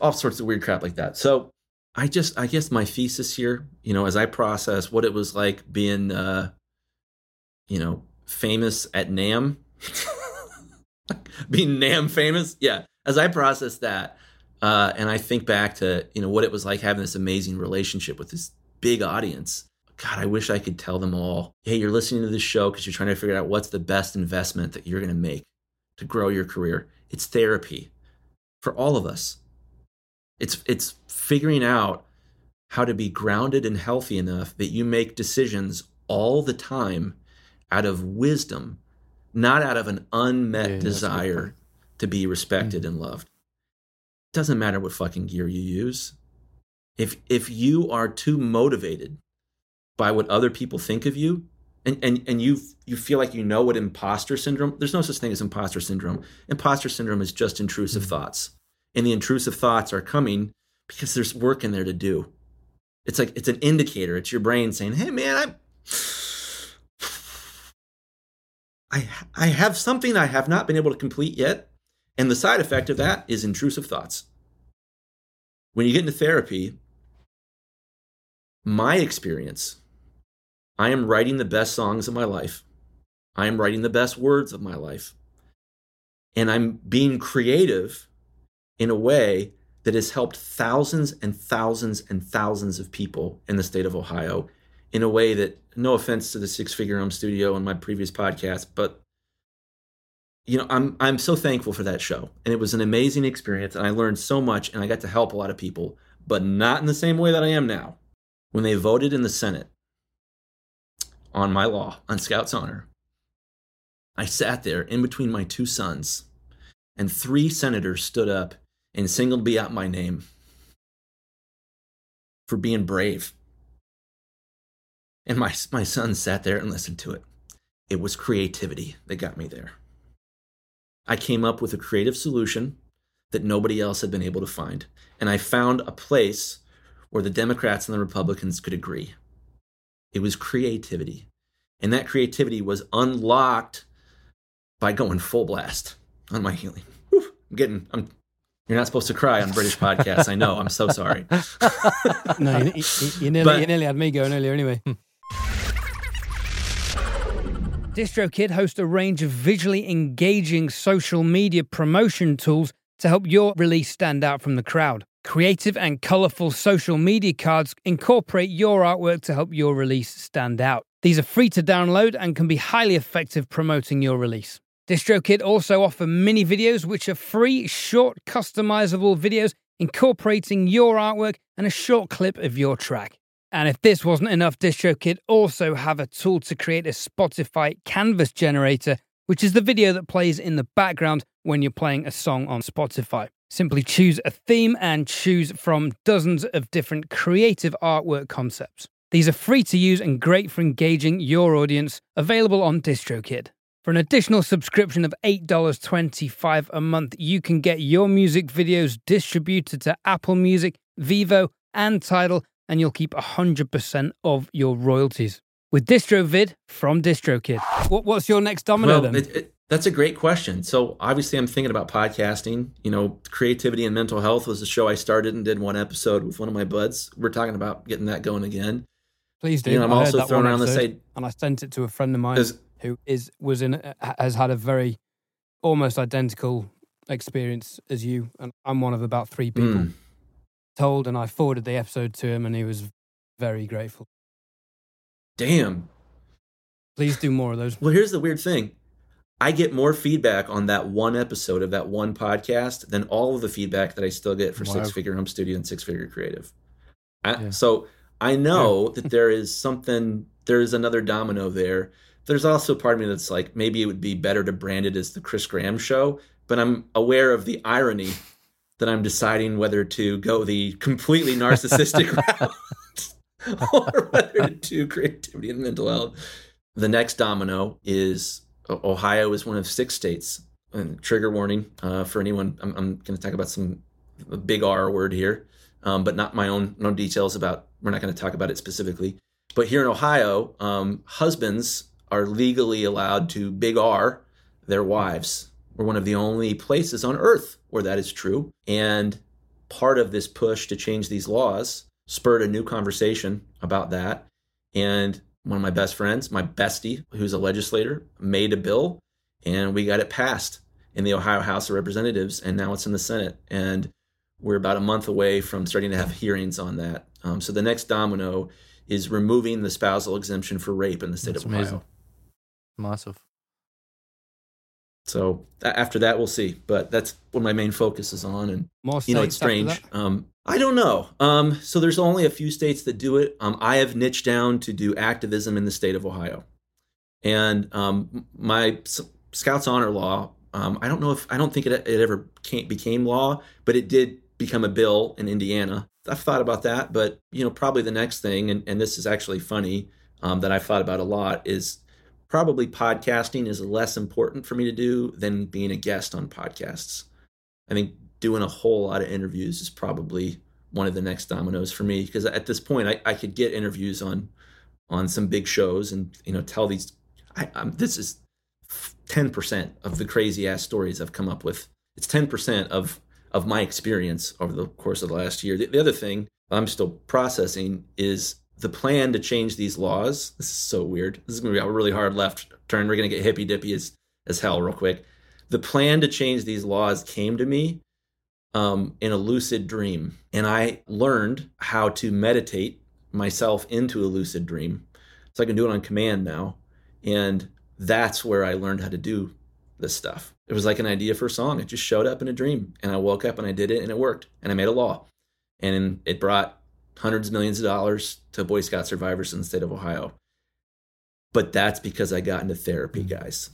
all sorts of weird crap like that. So I just, I guess my thesis here, you know, as I process what it was like being, uh, you know, famous at NAMM, being NAMM famous. Yeah. As I process that, uh, and I think back to, you know, what it was like having this amazing relationship with this big audience God, I wish I could tell them all, hey, you're listening to this show because you're trying to figure out what's the best investment that you're going to make to grow your career. It's therapy for all of us. It's it's figuring out how to be grounded and healthy enough that you make decisions all the time out of wisdom, not out of an unmet yeah, desire to be respected mm-hmm. and loved. It doesn't matter what fucking gear you use. If if you are too motivated by what other people think of you and and and you you feel like you know what imposter syndrome there's no such thing as imposter syndrome imposter syndrome is just intrusive mm-hmm. thoughts and the intrusive thoughts are coming because there's work in there to do it's like it's an indicator it's your brain saying hey man i'm I, I have something I have not been able to complete yet. And the side effect of that is intrusive thoughts. When you get into therapy, my experience I am writing the best songs of my life. I am writing the best words of my life. And I'm being creative in a way that has helped thousands and thousands and thousands of people in the state of Ohio in a way that, no offense to the Six Figure Home Studio and my previous podcast, but you know, I'm I'm so thankful for that show. And it was an amazing experience and I learned so much and I got to help a lot of people, but not in the same way that I am now. When they voted in the Senate on my law, on Scout's honor. I sat there in between my two sons, and three senators stood up and singled me out my name for being brave. And my, my son sat there and listened to it. It was creativity that got me there. I came up with a creative solution that nobody else had been able to find. And I found a place where the Democrats and the Republicans could agree. It was creativity. And that creativity was unlocked by going full blast on my healing. Whew, I'm getting, I'm, you're not supposed to cry on British podcasts. I know. I'm so sorry. no, you, you, you, nearly, but, you nearly had me going earlier anyway. DistroKid hosts a range of visually engaging social media promotion tools to help your release stand out from the crowd. Creative and colorful social media cards incorporate your artwork to help your release stand out. These are free to download and can be highly effective promoting your release. DistroKid also offer mini videos, which are free, short, customizable videos incorporating your artwork and a short clip of your track. And if this wasn't enough, DistroKid also have a tool to create a Spotify canvas generator, which is the video that plays in the background when you're playing a song on Spotify. Simply choose a theme and choose from dozens of different creative artwork concepts. These are free to use and great for engaging your audience, available on DistroKid. For an additional subscription of $8.25 a month, you can get your music videos distributed to Apple Music, Vevo, and Tidal, and you'll keep 100% of your royalties. With DistroVid from DistroKid. What, what's your next domino well, then? It, it, that's a great question. So obviously, I'm thinking about podcasting. You know, creativity and mental health was a show I started and did one episode with one of my buds. We're talking about getting that going again. Please do. You know, I'm I also throwing around the side, and I sent it to a friend of mine as, who is was in has had a very almost identical experience as you, and I'm one of about three people mm. Told, and I forwarded the episode to him, and he was very grateful. Damn. Please do more of those. Well, here's the weird thing. I get more feedback on that one episode of that one podcast than all of the feedback that I still get for wow. Six Figure Home Studio and Six Figure Creative. I, yeah. So I know yeah. that there is something, there is another domino there there's also part of me that's like maybe it would be better to brand it as the Chris Graham show, but I'm aware of the irony that I'm deciding whether to go the completely narcissistic route or whether to do creativity and mental health. The next domino is Ohio is one of six states. And trigger warning uh, for anyone. I'm, I'm going to talk about some big R word here, um, but not my own no details about. We're not going to talk about it specifically. But here in Ohio, um, husbands are legally allowed to big R their wives. We're one of the only places on earth where that is true. And part of this push to change these laws spurred a new conversation about that. And one of my best friends, my bestie, who's a legislator, made a bill and we got it passed in the Ohio House of Representatives. And now it's in the Senate. And we're about a month away from starting to have hearings on that. Um, so the next domino is removing the spousal exemption for rape in the state That's of Ohio. Amazing. Massive. So after that, we'll see. But that's what my main focus is on. And More you know, it's strange. Um, I don't know. Um, so there's only a few states that do it. Um, I have niched down to do activism in the state of Ohio, and um, my Scouts Honor Law. Um, I don't know if I don't think it, it ever came, became law, but it did become a bill in Indiana. I've thought about that, but you know, probably the next thing, and, and this is actually funny um, that I've thought about a lot is probably podcasting is less important for me to do than being a guest on podcasts. I think doing a whole lot of interviews is probably one of the next dominoes for me because at this point I, I could get interviews on on some big shows and you know tell these I, I'm, this is 10% of the crazy ass stories I've come up with. It's 10% of of my experience over the course of the last year. The, the other thing I'm still processing is the plan to change these laws. This is so weird. This is going to be a really hard left turn. We're going to get hippy dippy as, as hell real quick. The plan to change these laws came to me um, in a lucid dream. And I learned how to meditate myself into a lucid dream. So I can do it on command now. And that's where I learned how to do this stuff. It was like an idea for a song. It just showed up in a dream. And I woke up and I did it and it worked. And I made a law. And it brought hundreds of millions of dollars to Boy Scout survivors in the state of Ohio. But that's because I got into therapy, mm-hmm. guys.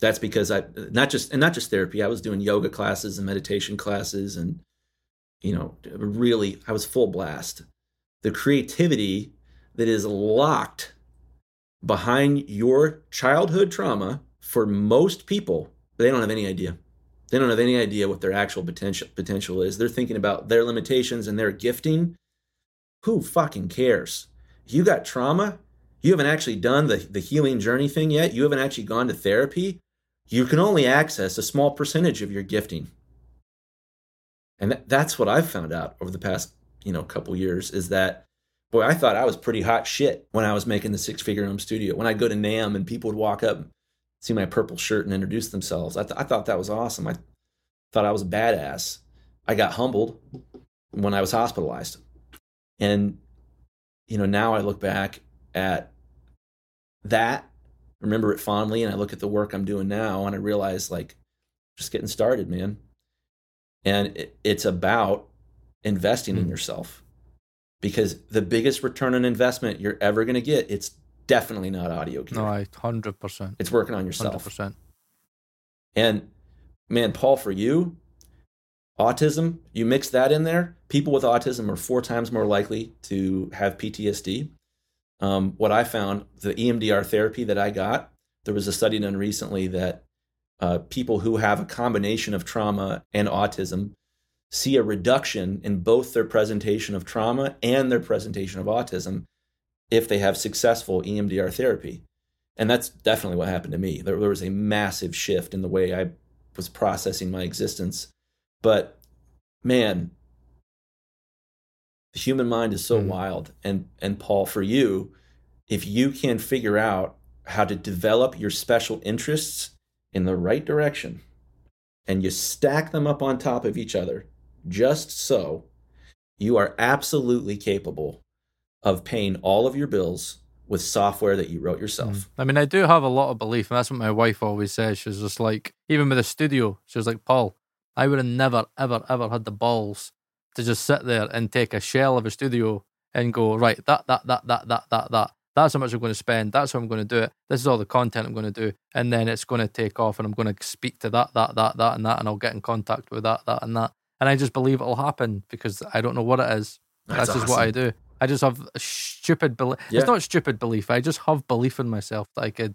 That's because I not just and not just therapy. I was doing yoga classes and meditation classes, and you know, really, I was full blast. The creativity that is locked behind your childhood trauma for most people, they don't have any idea. They don't have any idea what their actual potential potential is. They're thinking about their limitations and their gifting. Who fucking cares? You got trauma. You haven't actually done the, the healing journey thing yet. You haven't actually gone to therapy. You can only access a small percentage of your gifting. And that, that's what I've found out over the past, you know, couple years is that boy, I thought I was pretty hot shit when I was making the six figure home studio. When I'd go to NAMM and people would walk up see my purple shirt and introduce themselves. I, th- I thought that was awesome. I thought I was a badass. I got humbled when I was hospitalized. And, you know, now I look back at that, remember it fondly, and I look at the work I'm doing now and I realize, like, just getting started, man. And it, it's about investing mm. in hmm. yourself because the biggest return on investment you're ever going to get, it's definitely not audio gear. No, hundred percent. It's working on yourself. 100%. And man, Paul, for you, autism, you mix that in there. People with autism are four times more likely to have PTSD. Um, what I found, the EMDR therapy that I got, there was a study done recently that uh, people who have a combination of trauma and autism see a reduction in both their presentation of trauma and their presentation of autism if they have successful EMDR therapy. And that's definitely what happened to me. There, there was a massive shift in the way I was processing my existence. But man, the human mind is so mm. wild. And and Paul, for you, if you can figure out how to develop your special interests in the right direction and you stack them up on top of each other, just so, you are absolutely capable of paying all of your bills with software that you wrote yourself. Mm. I mean, I do have a lot of belief, and that's what my wife always says. She's just like, even with a studio, she was like, Paul, I would have never, ever, ever had the balls to just sit there and take a shell of a studio and go, right, that, that, that, that, that, that, that. That's how much I'm going to spend. That's how I'm going to do it. This is all the content I'm going to do. And then it's going to take off and I'm going to speak to that, that, that, that, and that. And I'll get in contact with that, that, and that. And I just believe it'll happen because I don't know what it is. That's, That's just awesome. what I do. I just have a stupid belief. Yeah. It's not stupid belief. I just have belief in myself that I could.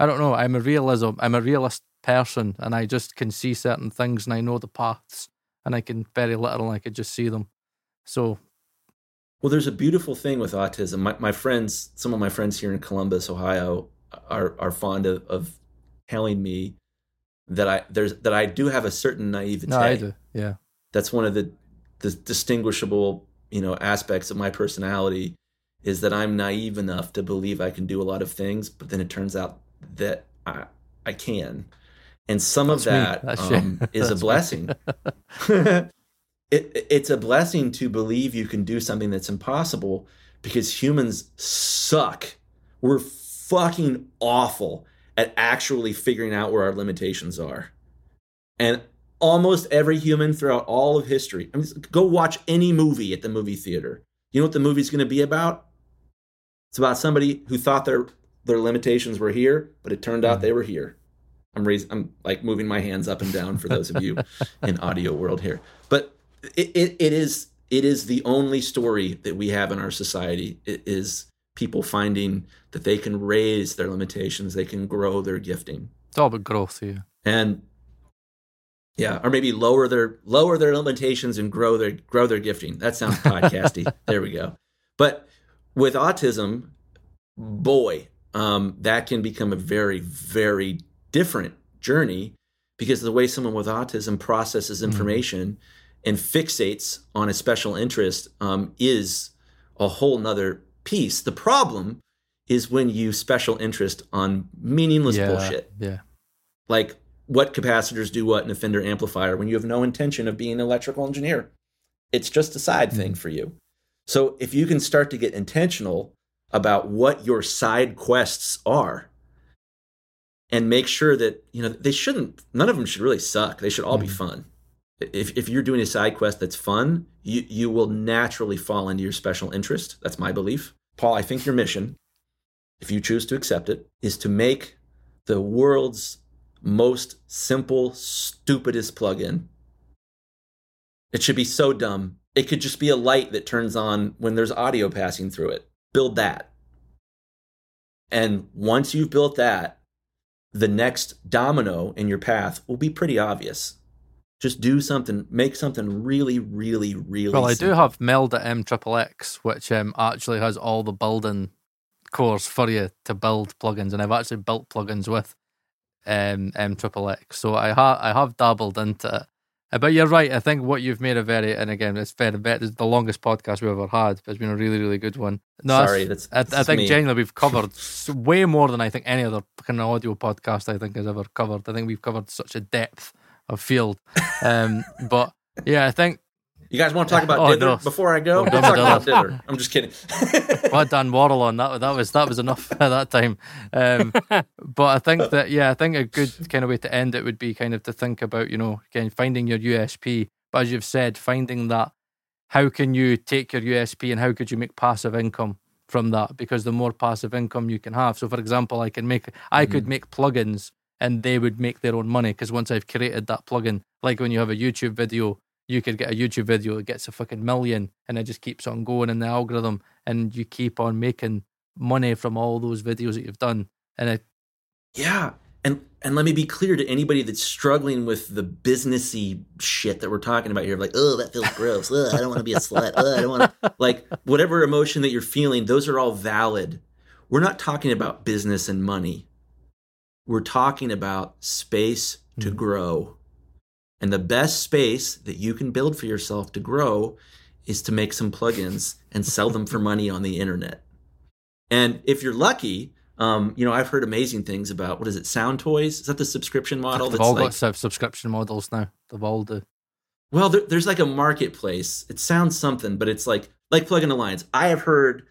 I don't know. I'm a realism. I'm a realist person, and I just can see certain things, and I know the paths, and I can very little, I could just see them. So well, there's a beautiful thing with autism. My, my friends, some of my friends here in Columbus, Ohio, are are fond of, of telling me that I there's that I do have a certain naivete. No, I do. Yeah, that's one of the the distinguishable you know aspects of my personality is that I'm naive enough to believe I can do a lot of things, but then it turns out that I I can, and some that's of that um, is a blessing. it, it's a blessing to believe you can do something that's impossible because humans suck. We're fucking awful at actually figuring out where our limitations are. And almost every human throughout all of history, I mean, go watch any movie at the movie theater. You know what the movie's going to be about? It's about somebody who thought their their limitations were here, but it turned out mm-hmm. they were here. I'm raising, I'm like moving my hands up and down for those of you in audio world here. But it, it, it is it is the only story that we have in our society it is people finding that they can raise their limitations they can grow their gifting it's all about growth yeah and yeah or maybe lower their lower their limitations and grow their grow their gifting that sounds podcasty there we go but with autism boy um, that can become a very very different journey because the way someone with autism processes mm-hmm. information mm-hmm and fixates on a special interest um, is a whole nother piece. The problem is when you special interest on meaningless yeah, bullshit. Yeah. Like what capacitors do what in a Fender amplifier when you have no intention of being an electrical engineer. It's just a side mm-hmm. thing for you. So if you can start to get intentional about what your side quests are and make sure that, you know, they shouldn't, none of them should really suck. They should all mm-hmm. be fun if, if you're doing a side quest that's fun, you, you will naturally fall into your special interest. That's my belief. Paul, I think your mission, if you choose to accept it, is to make the world's most simple, stupidest plugin. It should be so dumb. It could just be a light that turns on when there's audio passing through it. Build that. And once you've built that, the next domino in your path will be pretty obvious just do something, make something really, really, really. Well, I do have Melda M Triple X, which um, actually has all the building cores for you to build plugins, and I've actually built plugins with um, M Triple X. So I have I have dabbled into it. Uh, but you're right. I think what you've made a very, and again, it's very it's the longest podcast we've ever had. It's been a really, really good one. No, Sorry, that's, that's I, I think me. genuinely we've covered way more than I think any other kind of audio podcast I think has ever covered. I think we've covered such a depth of field. Um, but yeah, I think you guys want to talk about oh, no. before I go? Oh, talk about dither. I'm just kidding. well done, Worrell on that. That was that was enough at that time. Um, but I think that yeah, I think a good kind of way to end it would be kind of to think about you know again finding your USP. But as you've said, finding that how can you take your USP and how could you make passive income from that? Because the more passive income you can have. So for example, I can make I mm-hmm. could make plugins and they would make their own money because once I've created that plugin, like when you have a YouTube video, you could get a YouTube video that gets a fucking million and it just keeps on going in the algorithm and you keep on making money from all those videos that you've done. And it Yeah. And and let me be clear to anybody that's struggling with the businessy shit that we're talking about here, like, oh, that feels gross. I don't want to be a slut. I don't want to like whatever emotion that you're feeling, those are all valid. We're not talking about business and money we're talking about space to mm-hmm. grow. And the best space that you can build for yourself to grow is to make some plugins and sell them for money on the internet. And if you're lucky, um, you know, I've heard amazing things about what is it, Soundtoys? Is that the subscription model? They've all like, got subscription models now. They've all do. Well, there, there's like a marketplace. It sounds something, but it's like like Plugin Alliance. I have heard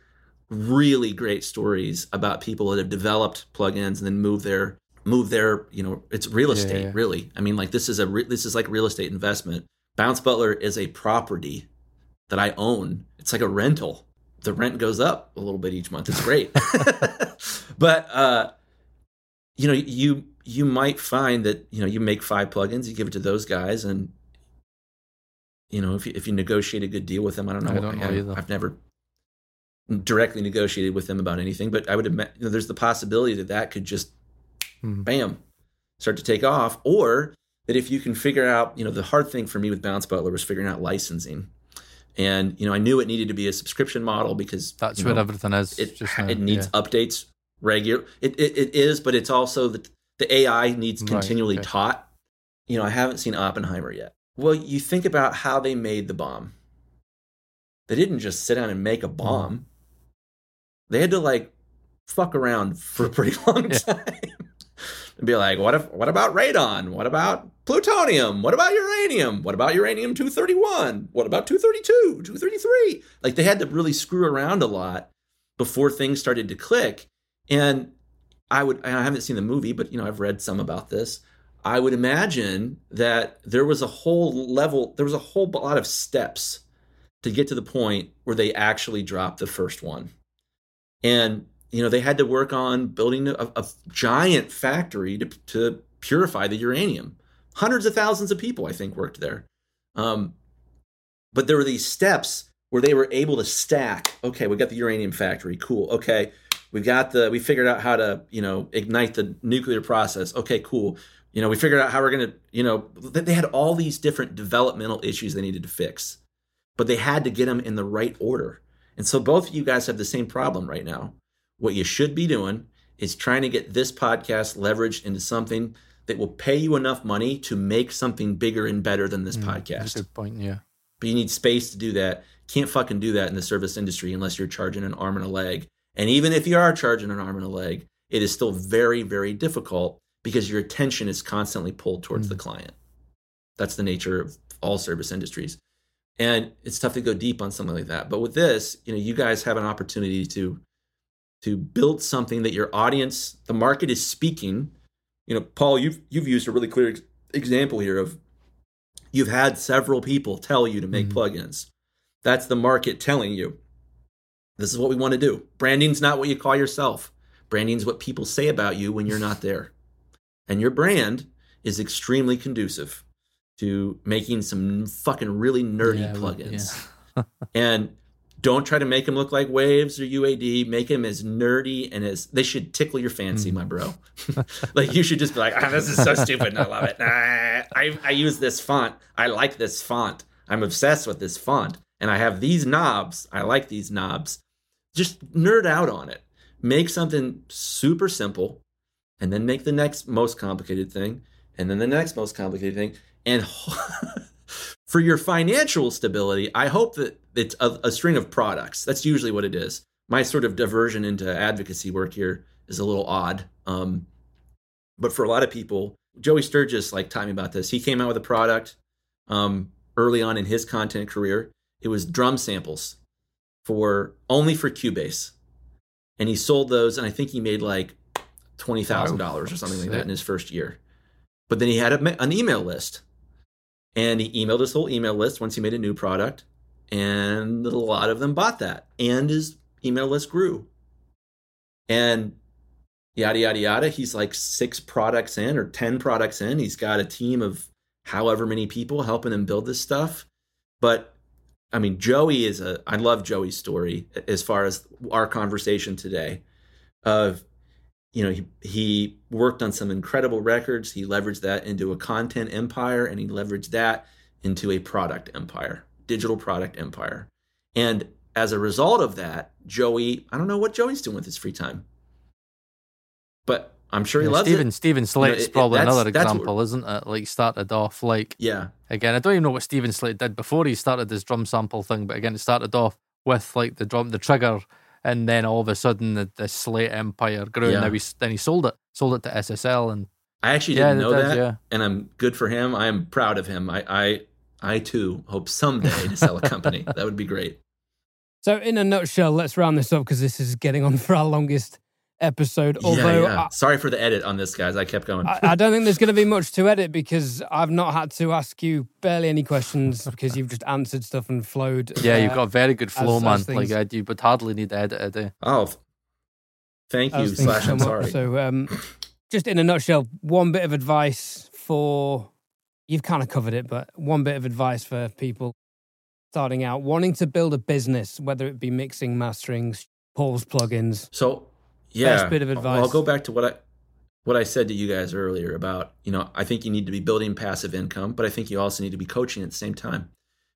really great stories about people that have developed plugins and then moved their move their you know it's real estate yeah, yeah. really i mean like this is a re- this is like real estate investment bounce butler is a property that i own it's like a rental the rent goes up a little bit each month. It's great. but uh, you know, you you might find that you know you make five plugins, you give it to those guys, and you know if you, if you negotiate a good deal with them, I don't know. I don't know I, either. I've never directly negotiated with them about anything, but I would imagine you know, there's the possibility that that could just mm. bam start to take off, or that if you can figure out, you know, the hard thing for me with Bounce Butler was figuring out licensing. And you know, I knew it needed to be a subscription model because that's you know, what everything is. It, it needs yeah. updates regular. It, it, it is, but it's also the the AI needs continually right, okay. taught. You know, I haven't seen Oppenheimer yet. Well, you think about how they made the bomb. They didn't just sit down and make a bomb. Mm. They had to like fuck around for a pretty long time and be like, what if what about radon? What about plutonium? What about uranium? What about uranium 231? What about 232, 233? Like they had to really screw around a lot before things started to click. And I would I haven't seen the movie, but you know, I've read some about this. I would imagine that there was a whole level, there was a whole lot of steps to get to the point where they actually dropped the first one. And you know, they had to work on building a, a giant factory to, to purify the uranium. Hundreds of thousands of people, I think, worked there. Um, but there were these steps where they were able to stack. Okay, we got the uranium factory. Cool. Okay, we've got the. We figured out how to, you know, ignite the nuclear process. Okay, cool. You know, we figured out how we're gonna. You know, they had all these different developmental issues they needed to fix, but they had to get them in the right order. And so both of you guys have the same problem right now. What you should be doing is trying to get this podcast leveraged into something that will pay you enough money to make something bigger and better than this mm, podcast. good point, yeah. But you need space to do that. Can't fucking do that in the service industry unless you're charging an arm and a leg. And even if you are charging an arm and a leg, it is still very, very difficult because your attention is constantly pulled towards mm. the client. That's the nature of all service industries. And it's tough to go deep on something like that. But with this, you know, you guys have an opportunity to to build something that your audience, the market is speaking. You know, Paul, you've you've used a really clear ex- example here of you've had several people tell you to make mm-hmm. plugins. That's the market telling you this is what we want to do. Branding's not what you call yourself. Branding's what people say about you when you're not there. And your brand is extremely conducive to making some fucking really nerdy yeah, plugins. Yeah. and don't try to make them look like waves or UAD. Make them as nerdy and as they should tickle your fancy, mm. my bro. like you should just be like, oh, this is so stupid and I love it. Nah, I, I use this font. I like this font. I'm obsessed with this font. And I have these knobs. I like these knobs. Just nerd out on it. Make something super simple and then make the next most complicated thing and then the next most complicated thing. And for your financial stability, I hope that it's a, a, string of products. That's usually what it is. My sort of diversion into advocacy work here is a little odd. Um, but for a lot of people, Joey Sturgis like taught me about this. He came out with a product um, early on in his content career. It was drum samples for only for Cubase, and he sold those, and I think he made like twenty thousand dollars or something like that in his first year. But then he had a, an email list and he emailed his whole email list once he made a new product. And a lot of them bought that. And his email list grew. And yada, yada, yada. He's like six products in or 10 products in. He's got a team of however many people helping him build this stuff. But I mean, Joey is a, I love Joey's story as far as our conversation today of you know, he, he worked on some incredible records. He leveraged that into a content empire and he leveraged that into a product empire, digital product empire. And as a result of that, Joey, I don't know what Joey's doing with his free time, but I'm sure he yeah, loves Steven, it. Steven Slate's you know, probably another example, isn't it? Like started off like yeah. Again, I don't even know what Steven Slate did before he started this drum sample thing, but again, it started off with like the drum, the trigger and then all of a sudden the, the Slate empire grew. Yeah. And now he, then he sold it, sold it to SSL, and I actually didn't know does, that, yeah. and I'm good for him. I am proud of him. I, I, I too hope someday to sell a company. that would be great. So, in a nutshell, let's round this up because this is getting on for our longest episode. Although, yeah, yeah. sorry for the edit on this, guys. I kept going. I, I don't think there's going to be much to edit because I've not had to ask you barely any questions because you've just answered stuff and flowed. Yeah, uh, you've got a very good flow, as, man. As like I, you but hardly need to edit it. Eh? Oh, thank you. Slash, I'm sorry. So, um, just in a nutshell, one bit of advice for you've kind of covered it, but one bit of advice for people starting out wanting to build a business, whether it be mixing, mastering, Paul's plugins. So yeah, best bit of advice. I'll go back to what I what I said to you guys earlier about, you know, I think you need to be building passive income, but I think you also need to be coaching at the same time.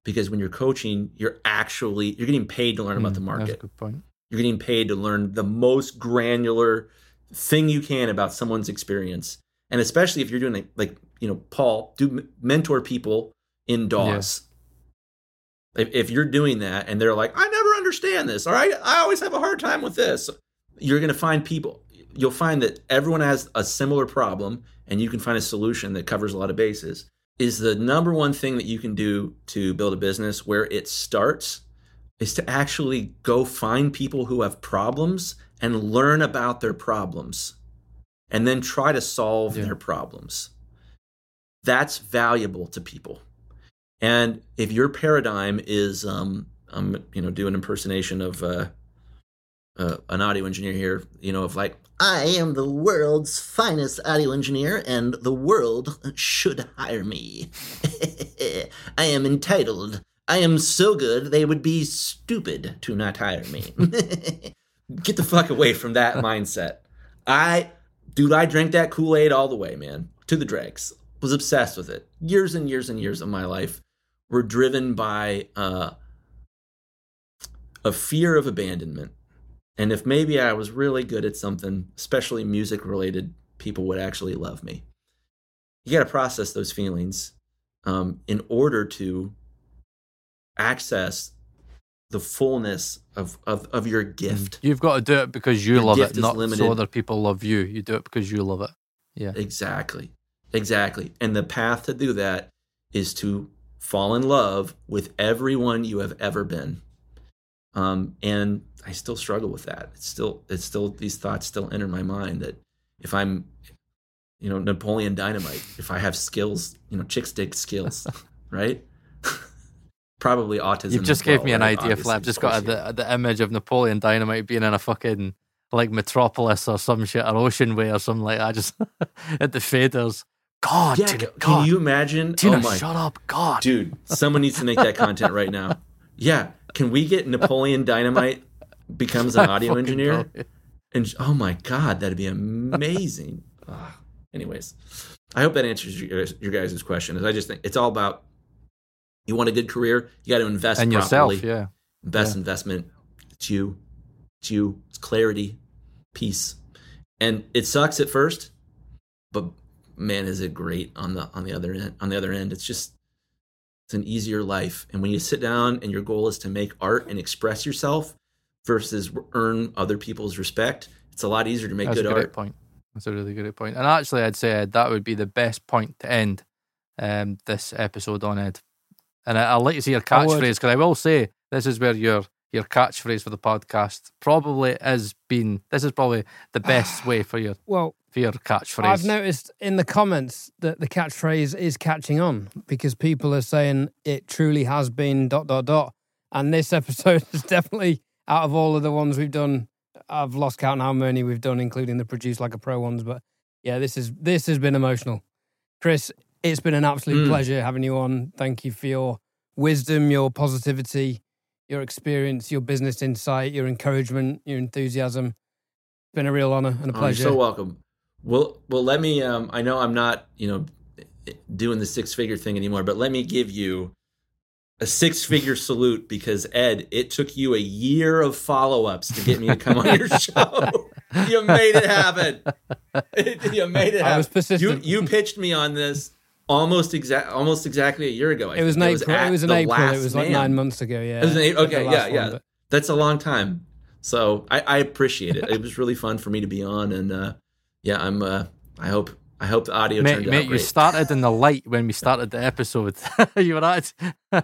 Because when you're coaching, you're actually you're getting paid to learn mm, about the market. That's a good point. You're getting paid to learn the most granular thing you can about someone's experience. And especially if you're doing like, like you know, Paul, do mentor people in DAWs. Yeah. If, if you're doing that and they're like, I never understand this, or I, I always have a hard time with this you're going to find people you'll find that everyone has a similar problem and you can find a solution that covers a lot of bases is the number one thing that you can do to build a business where it starts is to actually go find people who have problems and learn about their problems and then try to solve yeah. their problems that's valuable to people and if your paradigm is um, i'm you know do an impersonation of uh, uh, an audio engineer here, you know, of like, I am the world's finest audio engineer, and the world should hire me. I am entitled. I am so good they would be stupid to not hire me. Get the fuck away from that mindset. I, dude, I drank that Kool Aid all the way, man, to the dregs. Was obsessed with it. Years and years and years of my life were driven by uh, a fear of abandonment and if maybe I was really good at something, especially music related, people would actually love me. You got to process those feelings um, in order to access the fullness of, of, of your gift. You've got to do it because you your love it, not limited. so other people love you. You do it because you love it. Yeah. Exactly. Exactly. And the path to do that is to fall in love with everyone you have ever been. Um, and I still struggle with that. It's still, it's still, these thoughts still enter my mind that if I'm, you know, Napoleon Dynamite, if I have skills, you know, chick stick skills, right? Probably autism. You just gave well, me an right? idea, Flap. Just got the, the image of Napoleon Dynamite being in a fucking like Metropolis or some shit, or Ocean Way or something like that, just at the faders. God, yeah, Tina, can God. you imagine? Tina, oh my, shut up, God, dude! Someone needs to make that content right now. Yeah, can we get Napoleon Dynamite becomes an audio engineer? And oh my god, that'd be amazing. Ah, anyways, I hope that answers your, your guys' question. I just think it's all about you want a good career, you got to invest in yourself. Yeah, best yeah. investment. It's you. It's you. It's clarity, peace, and it sucks at first, but man, is it great on the on the other end. On the other end, it's just it's an easier life. And when you sit down and your goal is to make art and express yourself versus earn other people's respect, it's a lot easier to make That's good a good art. Point. That's a really good point. And actually, I'd say that would be the best point to end um, this episode on Ed. And I, will let you see your catchphrase because I will say this is where your your catchphrase for the podcast probably has been. This is probably the best way for your well for your catchphrase. I've noticed in the comments that the catchphrase is catching on because people are saying it truly has been dot dot dot. And this episode is definitely out of all of the ones we've done. I've lost count how many we've done, including the produce like a pro ones. But yeah, this is this has been emotional. Chris, it's been an absolute mm. pleasure having you on. Thank you for your wisdom, your positivity, your experience, your business insight, your encouragement, your enthusiasm. It's been a real honor and a pleasure. Oh, you're so welcome. Well, well, let me. Um, I know I'm not, you know, doing the six figure thing anymore, but let me give you a six figure salute because Ed, it took you a year of follow ups to get me to come on your show. you made it happen. you made it happen. I was persistent. You, you pitched me on this almost exact, almost exactly a year ago. I it was in April. It was in April. It was like man. nine months ago. Yeah. It was an, okay. Yeah. Yeah. One, That's a long time. So I, I appreciate it. it was really fun for me to be on, and uh, yeah, I'm. Uh, I hope. I hope the audio mate, turned mate, out great. you started in the light when we started the episode. you were at.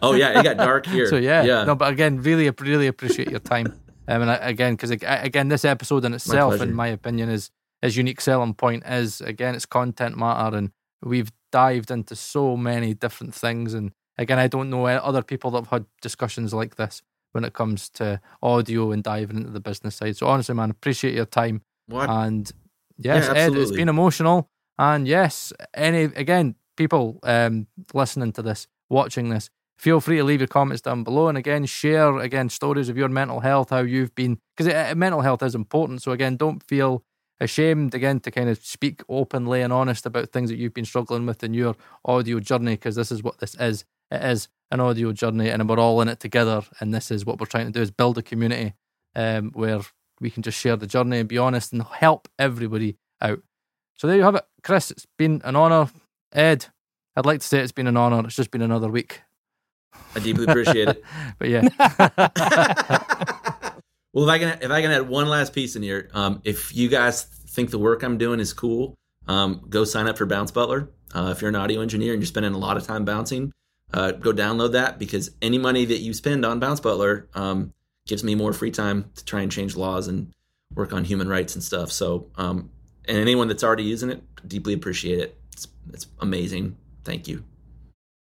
oh yeah, it got dark here. So yeah, yeah. No, but again, really, really appreciate your time. I again, because again, this episode in itself, my in my opinion, is is unique selling point is again, it's content matter, and we've dived into so many different things. And again, I don't know other people that have had discussions like this when it comes to audio and diving into the business side. So honestly, man, appreciate your time. What? And yes, yeah, Ed, it's been emotional. And yes, any again, people um, listening to this, watching this, feel free to leave your comments down below. And again, share again stories of your mental health, how you've been because mental health is important. So again, don't feel ashamed again to kind of speak openly and honest about things that you've been struggling with in your audio journey because this is what this is. It is an audio journey, and we're all in it together. And this is what we're trying to do: is build a community um, where we can just share the journey and be honest and help everybody out. So there you have it, Chris. It's been an honour. Ed, I'd like to say it's been an honour. It's just been another week. I deeply appreciate it. but yeah. well, if I can, if I can add one last piece in here, um, if you guys think the work I'm doing is cool, um, go sign up for Bounce Butler. Uh, if you're an audio engineer and you're spending a lot of time bouncing, uh, go download that because any money that you spend on Bounce Butler um, gives me more free time to try and change laws and work on human rights and stuff. So, um, and anyone that's already using it, deeply appreciate it. It's, it's amazing. Thank you.